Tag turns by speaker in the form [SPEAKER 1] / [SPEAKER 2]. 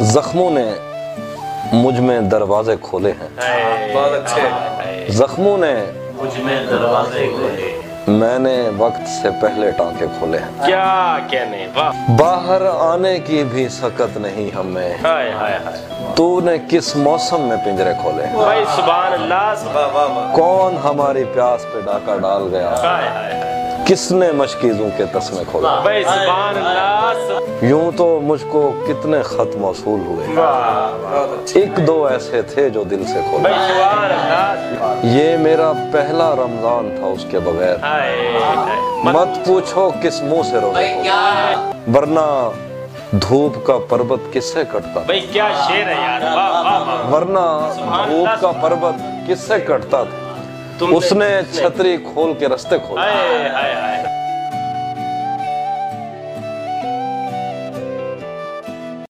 [SPEAKER 1] زخموں نے مجھ میں دروازے کھولے ہیں۔ زخموں نے
[SPEAKER 2] مجھ میں دروازے کھولے۔
[SPEAKER 1] میں نے وقت سے پہلے ٹانکے کھولے ہیں۔
[SPEAKER 3] کیا کہنے
[SPEAKER 1] باہر آنے کی بھی سکت نہیں ہمیں۔ تو نے کس موسم میں پنجرے کھولے
[SPEAKER 3] سبحان اللہ
[SPEAKER 1] کون ہماری پیاس پہ ڈاکہ ڈال گیا؟ کس نے مشکیزوں کے تسمے کھولے؟
[SPEAKER 3] بھائی سبحان اللہ سب-
[SPEAKER 1] یوں تو مجھ کو کتنے خط موصول ہوئے۔
[SPEAKER 2] اچھے
[SPEAKER 1] ایک دو ایسے تھے جو دل سے کھولے۔
[SPEAKER 3] بھائی سبحان اللہ
[SPEAKER 1] یہ میرا پہلا رمضان تھا اس کے بغیر۔ مت پوچھو کس منہ سے روزے ورنہ دھوپ کا پربت کس سے کٹتا؟
[SPEAKER 3] بھائی کیا شیر ہے یار؟ واہ واہ واہ۔
[SPEAKER 1] ورنہ دھوپ کا پربت کس سے کٹتا؟ تھا اس نے چھتری کھول کے رستے کھولے۔
[SPEAKER 3] ہائے ہائے ہائے